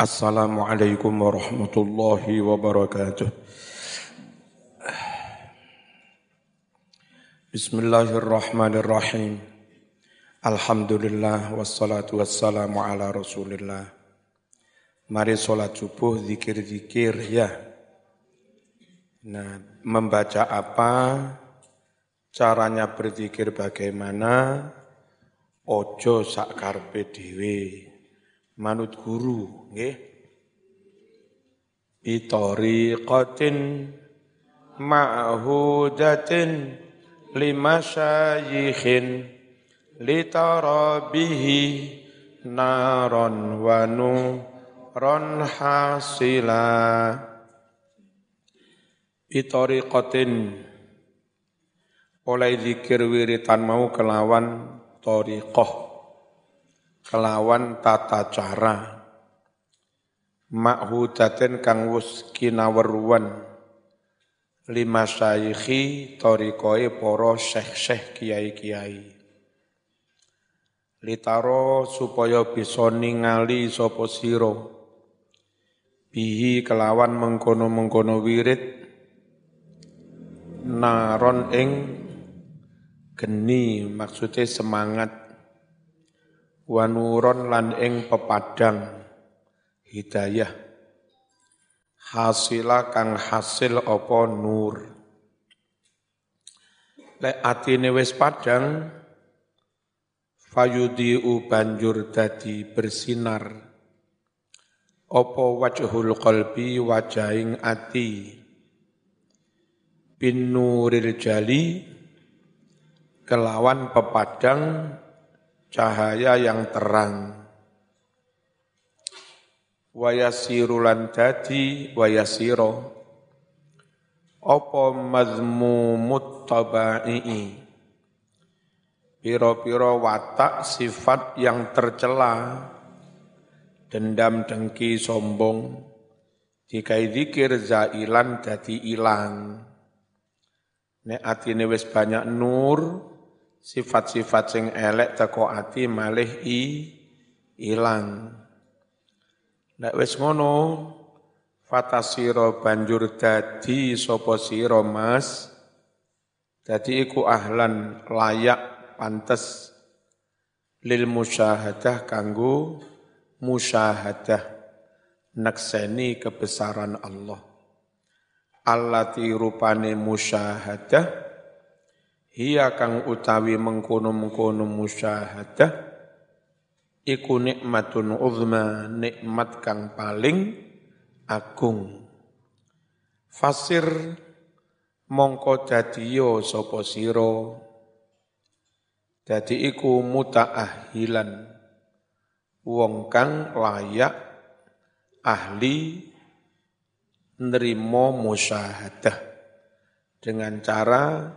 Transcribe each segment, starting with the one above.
Assalamualaikum warahmatullahi wabarakatuh. Bismillahirrahmanirrahim. Alhamdulillah wassalatu wassalamu ala Rasulillah. Mari sholat subuh zikir-zikir ya. Nah, membaca apa? Caranya berzikir bagaimana? Ojo sak karpe dhewe manut guru nggih. Bitariqatin ma'hudatin limasyayikhin litarabihi naron wa nuron hasila. Bitariqatin oleh zikir wiritan mau kelawan tariqah kelawan tata cara ma'hudatin kang wus kinaweruan lima syaihi torikoi poro syekh-syekh kiai-kiai. Litaro supaya bisa ningali sapa sira. Bihi kelawan mengkono-mengkono wirid. Naron ing geni maksudnya semangat. Wanuron lan ing pepadang hidayah. Hasila kang hasil apa nur? Lek atine wis padang fayudiu banjur dadi bersinar. Apa wajhul qalbi wajahing ati? Bin nuril jali kelawan pepadang cahaya yang terang. Wayasirulan dadi wayasiro. Opo mazmumut taba'i. Piro-piro watak sifat yang tercela. Dendam, dengki, sombong. Dikai dikir zailan dadi ilang. Nek atine wis banyak nur, sifat-sifat sing elek teko ati malih i ilang. Nek wis ngono fatasira banjur dadi sapa sira Mas? Dadi iku ahlan layak pantes lil musyahadah kanggo musyahadah nakseni kebesaran Allah. Allati rupane musyahadah hiya kang utawi mengkono-mengkono musyahadah iku nikmatun uzma nikmat kang paling agung. Fasir mongko dadiyo sapa sira? Dadi iku mutaahilan wong kang layak ahli nerimo musyahadah. Dengan cara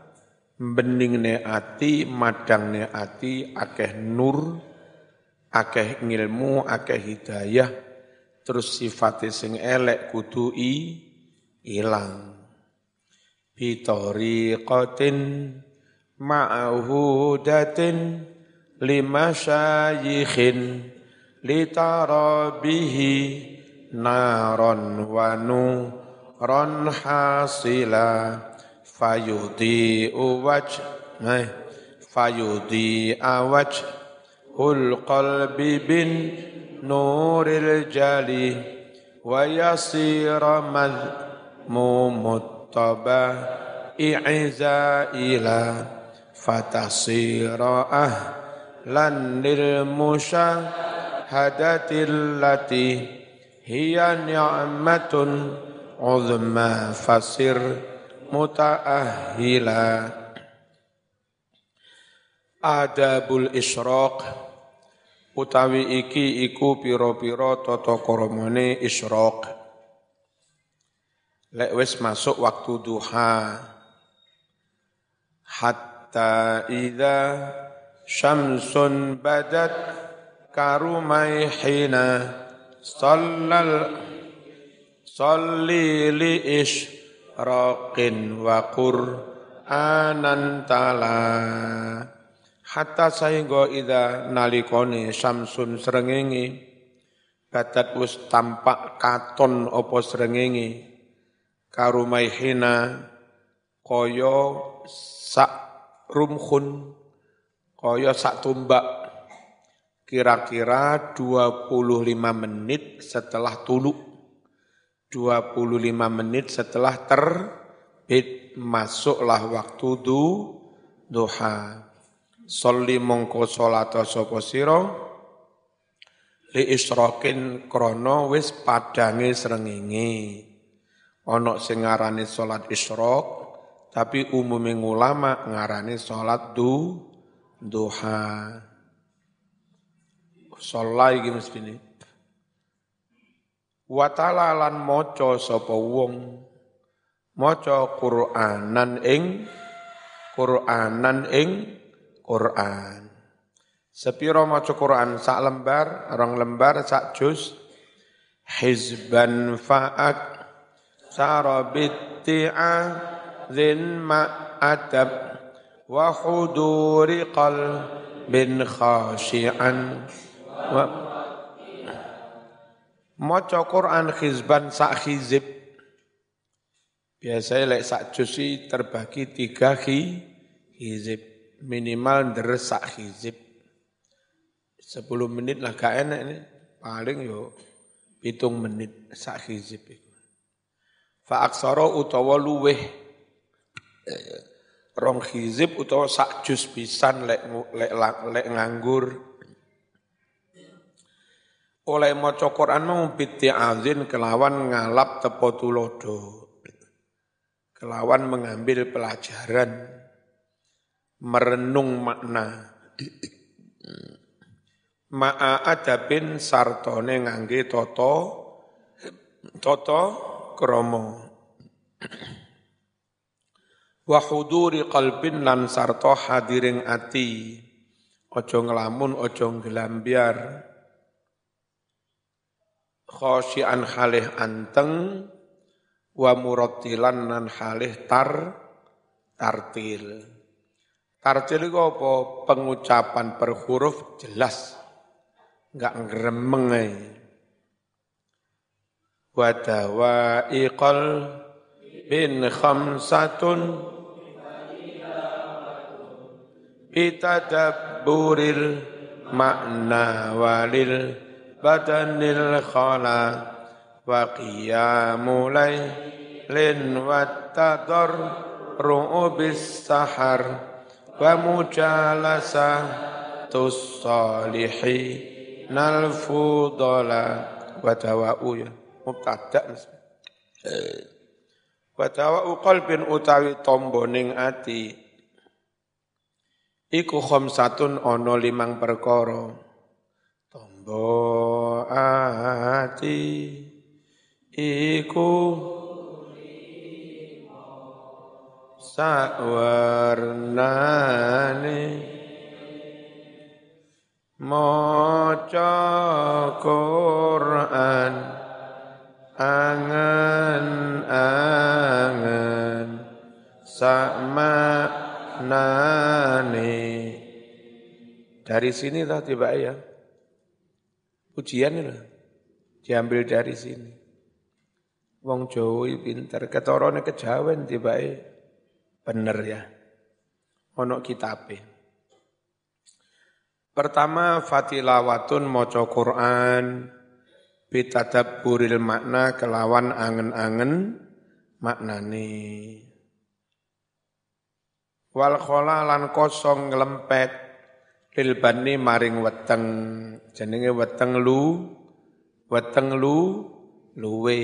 beningne ati, madangne ati, akeh nur, akeh ngilmu, akeh hidayah, terus sifat sing elek kudu i ilang. Bitoriqatin ma'hudatin lima syayikhin litarabihi naron wanu ron hasila fayudi uwaj nah fayudi awaj hul qalbi bin nuril jali wa yasira mumuttaba i'za ila fatasira ahlan lil musyahadatil lati hiya ni'matun uzma fasir mutaahila adabul isyraq utawi iki iku pira-pira tata karamane isyraq. Lek wis masuk waktu duha. Hatta idza syamsun badat karumai hina sallal salli li ish wa qur'anan tala hatta saengga ida nalikone samsun srengenge badat wis tampak katon apa srengenge. Karumaihina kaya sak rumkhun kaya sak tumbak. Kira-kira 25 menit setelah tulu 25 menit setelah terbit masuklah waktu du duha Soli mongko salata sapa sira? Li isrokin krana wis padange srengenge. Ana sing ngarani salat tapi umumnya ulama ngarani salat du duha. Sholat iki mesti ini. Wa ta'ala lan maca sapa wong. Maca Qur'anan ing Qur'anan ing Quran. Sepiro maca Quran sak lembar, rong lembar sak juz. Hizban fa'ak sarabitti'a zin ma'adab wa huduri qalbin khashi'an. Wa maca Quran hizban sak hizib. Biasanya lek sak juz terbagi tiga hizib minimal deresak hizib. 10 menit lah gak enak ini. Paling yo hitung menit sak hizib itu. Fa aksara utawa luweh rong hizib utawa sak jus pisan lek lek lek nganggur. Oleh maca Quran mau azin kelawan ngalap tepo tulodo. Kelawan mengambil pelajaran merenung makna. Ma'a adabin sartone ngangge toto toto kromo wa huduri qalbin lan sarto hadiring ati. Ojo ngelamun ojo ngelambiar khosyian halih anteng wa murattilan nan halih tar tartil Tartil itu apa? Pengucapan per huruf jelas. Enggak ngeremeng Wadawa iqal bin khamsatun bitadabburil makna walil badanil khala wa qiyamul lailin wattadar ru'ubis sahar wa mujalasa tussalihi nal fudala wa dawa'u ya mubtada wa dawa'u qalbin utawi tomboning ati. Iku khamsatun ana limang perkara. Tombo ati iku sawarnane. Maca Quran angen-angen sama nane dari sini lah tiba ya? Ujian itu. Diambil dari sini. Wong Jawa pinter. Ketorone kejawen tiba ya Bener ya. Ono kitabe. Pertama fatilawatun maca Quran bitadabburil makna kelawan angen-angen maknane. Wal khola lan kosong nglempet lil bani maring weteng jenenge weteng lu weteng lu luwe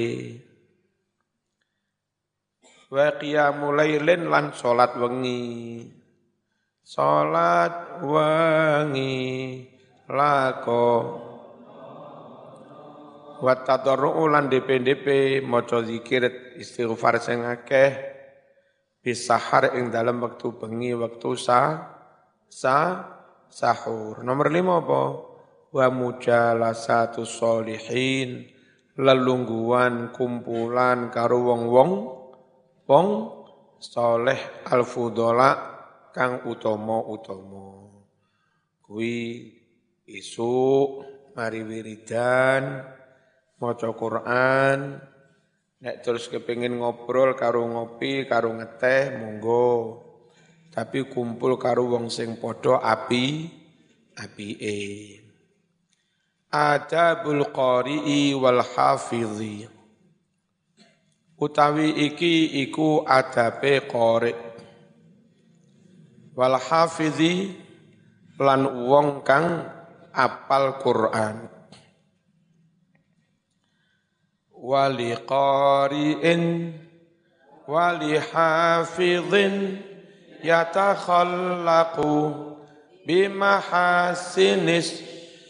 wa qiyamul lailin lan salat wengi. Salat wengi lako. Wa tadarru lan DP-DP maca zikir istighfar sing akeh. Bisahar ing dalam waktu bengi waktu sa sa sahur. Nomor lima apa? Wa mujalasatu solihin lelungguan kumpulan karo wong-wong wong soleh al fudola kang utomo utomo kui isu mari wiridan maca Quran, nek terus kepengin ngobrol karo ngopi, karo ngeteh, monggo. Tapi kumpul karo wong sing padha api apike. Adabul qari'i wal hafidhi. Utawi iki iku adabe qari. Wal hafidhi lan wong kang apal Quran. wali qari'in wali hafidhin yatakhallaqu bimahasinis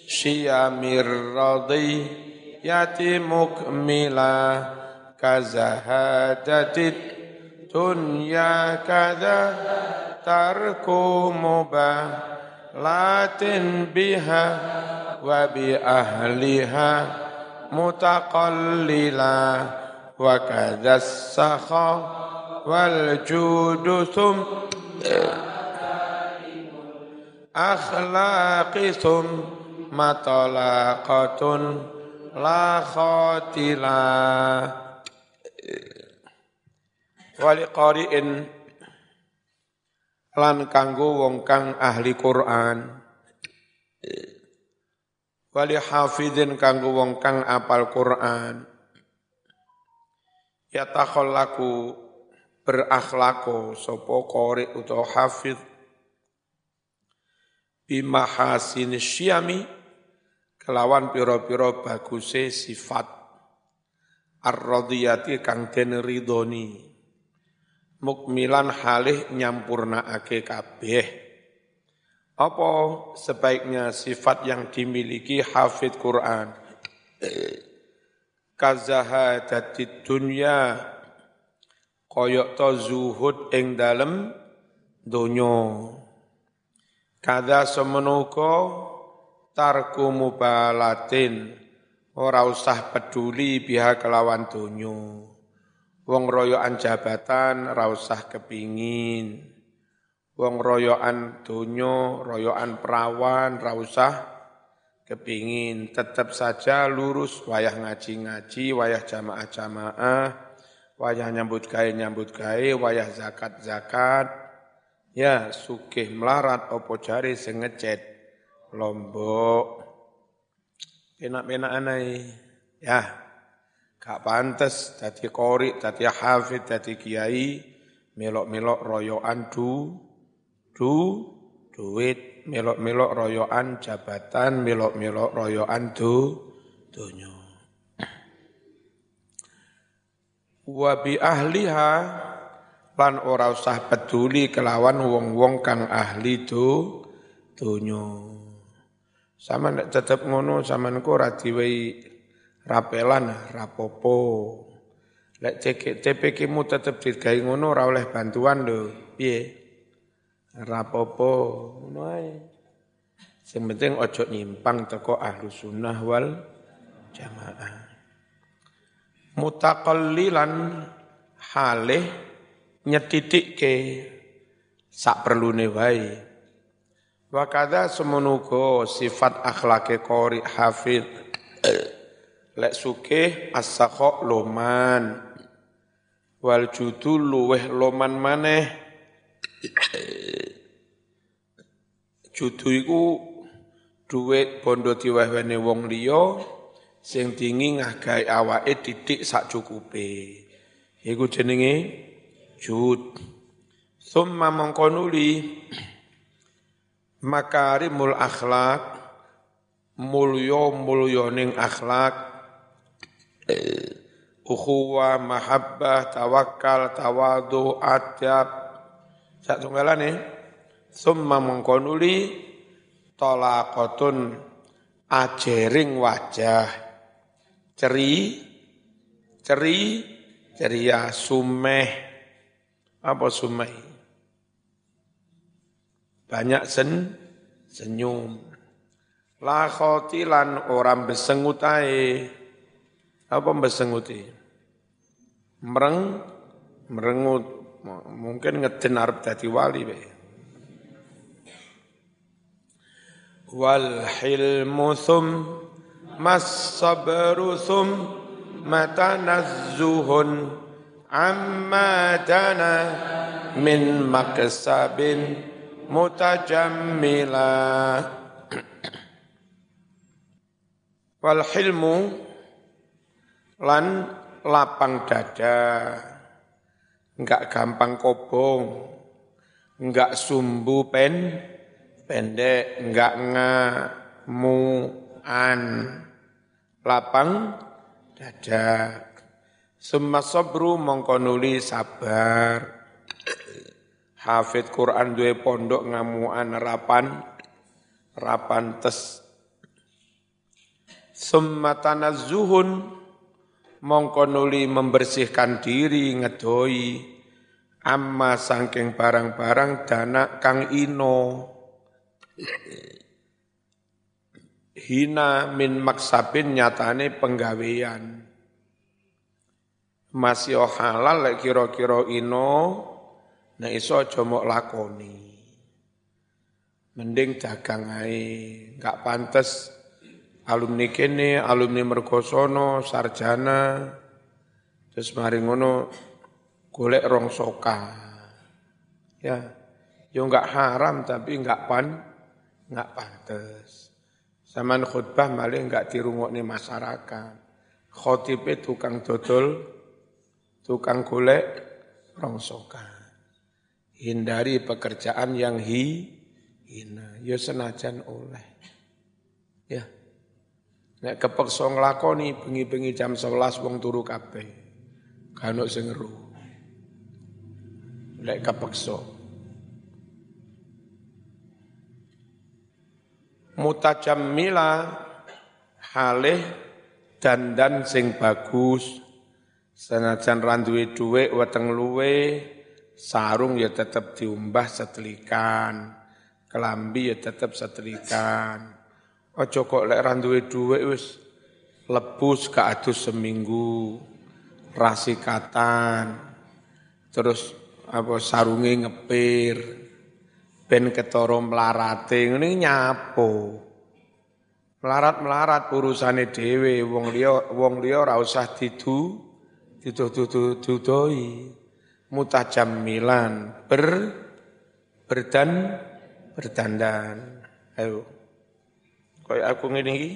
syiyamir radhi yati mukmila kazahadatit dunya kaza tarku mubah latin biha wa bi ahliha mutaqallila wa kadha sakha wal judu thum matalaqatun la khatila wali qari'in lan kanggo wong kang ahli Quran. Wali hafidin kanggo wong kang apal Quran. Ya takhallaku berakhlako sapa qari utawa hafid bimahasin syami kelawan piro-piro baguse sifat ar-radiyati kang den ridoni mukmilan halih nyampurnaake kabeh apa sebaiknya sifat yang dimiliki hafid Quran? Kazahadati dunya koyok to zuhud ing dalem donyo. Kada semenuko tarku mubalatin ora usah peduli pihak kelawan donyo. Wong royoan jabatan ora usah kepingin wong royoan dunyo, royoan perawan, ra usah kepingin tetap saja lurus wayah ngaji-ngaji, wayah jamaah-jamaah, wayah nyambut gawe nyambut gawe, wayah zakat-zakat. Ya, sugih melarat opo jari sing ngecet Lombok. Penak-penak anai. Ya, gak pantes dadi kori, dadi hafid, dadi kiai, melok-melok royoan du du duit melok-melok royoan jabatan melok-melok royoan du dunyo wa bi ahliha lan ora usah peduli kelawan wong-wong kang ahli du dunyo sama nek tetep ngono sampean ku ora diwehi rapelan rapopo lek CPK mu tetep digawe ngono ora oleh bantuan lho piye rapopo ngono ae. Sing penting ojo nyimpang teko ahlu sunnah wal jamaah. Mutaqallilan halih nyetitikke sak perlune wae. Wa kadza semenuga sifat akhlake qori hafid lek sugih as-sakha loman wal judul luweh loman maneh Judu iku dhuwit bondo diwehene wong liya sing dingi ngagawe awake didik sak cukupe. Iku jenenge jud. Summa mongko nuli makarimul akhlak mulya mulyaning akhlak ukhuwa mahabbah tawakkal tawadu adab sak tunggalane Summa mengkonuli tolakotun ajering wajah. Ceri, ceri, ceria, sumeh. Apa sumeh? Banyak sen, senyum. La khotilan orang besengutai. Apa besenguti? Mereng, merengut. Mungkin ngeden arep dadi wali be. wal hilmu mas sabru thumma tanazzuhun amma dana min maksabin mutajammila. Wal hilmu lan lapang dada. Enggak gampang kobong. Enggak sumbu pen pendek. Enggak ngamuan. Lapang dada. Summa sabru mongko sabar. Hafid Quran duwe pondok ngamuan rapan rapan tes. Summa tanazzuhun mongko nuli membersihkan diri ngedoi. Amma sangking barang-barang dana kang ino. Hina min maksabin nyatane penggawean. Masih halal kira-kira ino nek iso aja mok lakoni. Mending dagang ae. Enggak pantes alumni kene alumni mergosono sarjana. Terus mari ngono golek rong soka. Ya yo enggak haram tapi enggak pan enggak pantes. Zaman khutbah malah enggak dirungokne masyarakat. Khotibe tukang dodol tukang golek rongsokan. Hindari pekerjaan yang hi, hina. Ya senajan oleh. Ya. Nek kepeksa nglakoni bengi-bengi jam 11 wong turu kabeh. Kanuk sing ngeru. Nek kepeksa. Mutajammila halih dandan sing bagus Senajan randuwe duwe weteng luwe, sarung ya tetap diumbah setelikan, kelambi ya tetap setelikan. Ojo kok lek randuwe duwe wis lebus ke adus seminggu, rasikatan, terus apa sarunge ngepir, ben ketoro melarate, ini nyapo. Melarat-melarat urusane dhewe wong liya wong liya ora usah didu didodoi mutajammilan. Ber berdan berdandan. Ayo. Kaya aku ngene iki.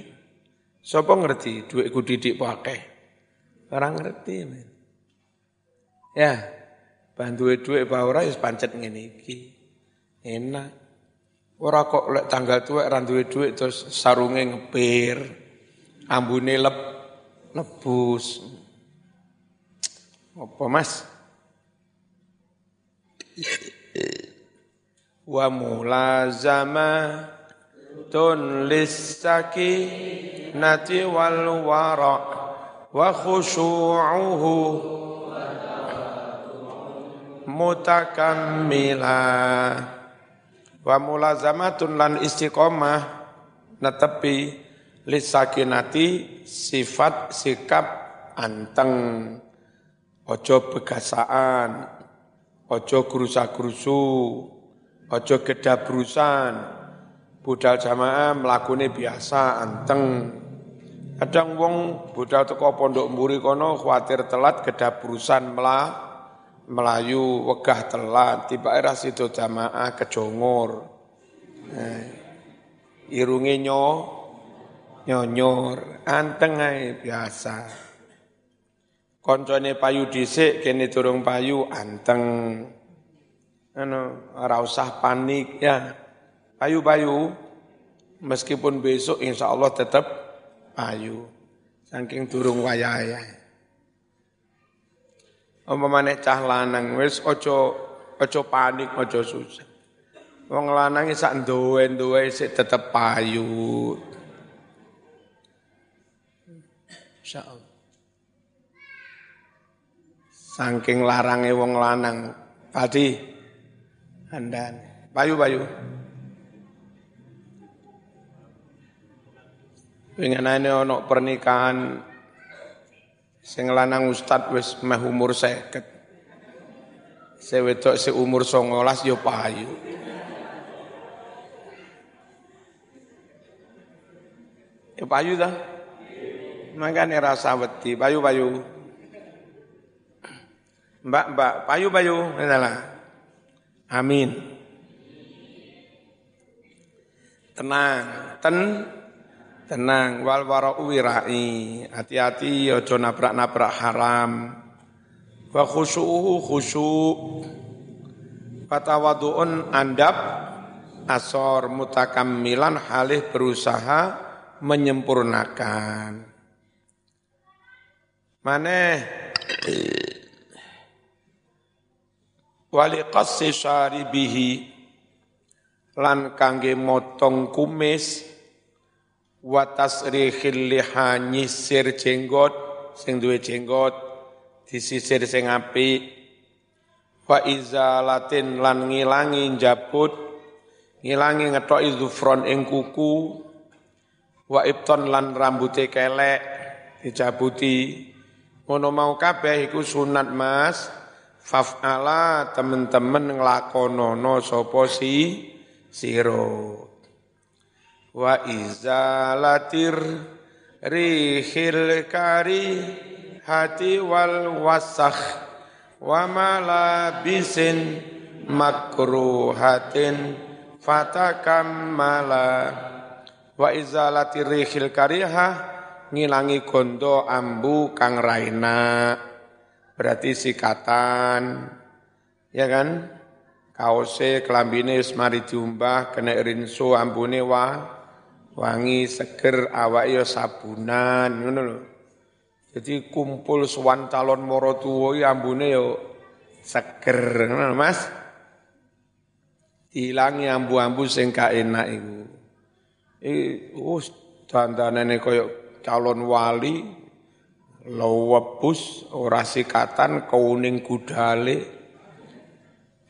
Sapa ngerti dhuwitku didik pakai orang ngerti men. Ya bantu dhuwit apa ora wis pancet ngene iki. Enak. Ora kok lek tanggal tuwek ra duwe dhuwit terus sarunge ngepir ambune leb lebus apa mas? Wa mulazama tun lisaki nati wal wara wa khushu'uhu mutakammila wa mulazamatun lan istiqomah netepi lisakinati sifat sikap anteng. Ojo begasaan, ojo gerusa-gerusu, ojo gedabrusan. Budal jamaah melakune biasa, anteng. Kadang wong budal teko pondok mburi kono khawatir telat gedabrusan melah melayu wegah telat tiba era situ jamaah kejongor. Nah, irunge nyo nyonyor, anteng biasa. Koncone payu dhisik kene durung payu anteng. Anu ora usah panik ya. Payu-payu meskipun besok insya Allah tetap payu. Saking durung wayahe. Umpamane cah lanang wis aja aja panik, aja susah. Wong lanang sak duwe-duwe sik tetep payu. Insyaallah. Saking larange wong lanang. Padi andan. Bayu-bayu. Wingenane ana pernikahan sing lanang ustad wis meh umur 50. Sing wedok sing umur 19 ya payu. Ya payu ta? Makane rasa wedi, payu-payu. Mbak, mbak, payu-payu, adalah. Amin. Tenang, ten, tenang. Wal warau wirai. Hati-hati, ojo nabrak-nabrak haram. Wa khusu'uhu khusu' Fatawadu'un andap asor mutakamilan halih berusaha menyempurnakan. Maneh wali qassi syaribihi. Lan kangge motong kumis. Wa tasrihil liha nyisir jenggot. Sing duwe jenggot disisir sing apik. Wa izalatin lan ngilangi njabut. Ngilangi ngetoki zufron ing kuku. Wa ibton lan rambute kelek dicabuti Ngono mau kabeh iku sunat Mas. Faf'ala temen-temen nglakonono sapa si siro. Wa izalatir rihil kari hati wal wasakh wa malabisin makruhatin fatakammala wa izalatir rihil karihah ngilangi gondo ambu kang raina berarti sikatan ya kan? Kaose kelambine mari diumbah kena rinso ambune wa wangi seger awak yo sabunan ngono lho. Jadi kumpul suwan calon moro tuwa ambune yo seger ngono Mas. Hilangi ambu-ambu sing gak enak iku. Eh us dandanane koyo calon wali lawabus ora sikatan kuning gudale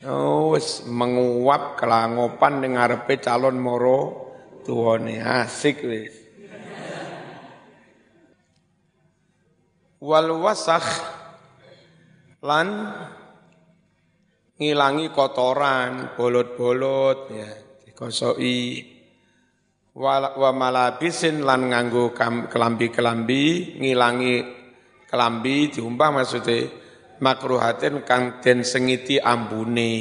Oh, wis menguap kelangopan ning ngarepe calon moro tuwane asik wis. Wal wasakh lan ngilangi kotoran, bolot-bolot ya, dikosoki wa malabisin lan nganggo kelambi-kelambi ngilangi kelambi diumpah maksudnya makruhatin kang den sengiti ambune.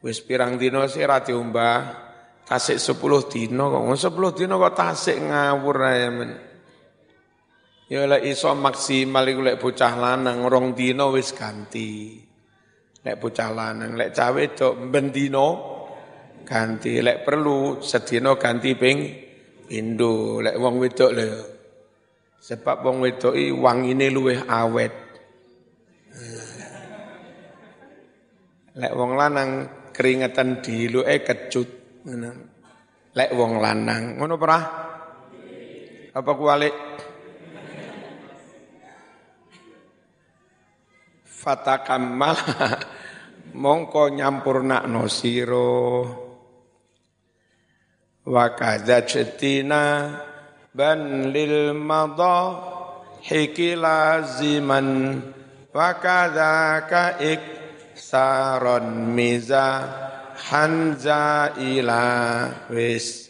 Wis pirang dino sih ra diumbah tasik 10 dino kok. 10 dino kok tasik ngawur ae men. Ya lek iso maksimal iku lek bocah lanang rong dino wis ganti. Lek bocah lanang lek cawe dok bendino ganti. Lek perlu sedina ganti ping pindho. Lek wong wedok lho sebab wong iki wangine luwih awet. Lek wong lanang keringetan diluke kecut lek wong lanang ngono apa kualik? Fatakammal. Mongko nyampurnakno sira. Wa kadza cetina ban lil madha hiki laziman. Wa kadza ka ik saron miza hanza ila wis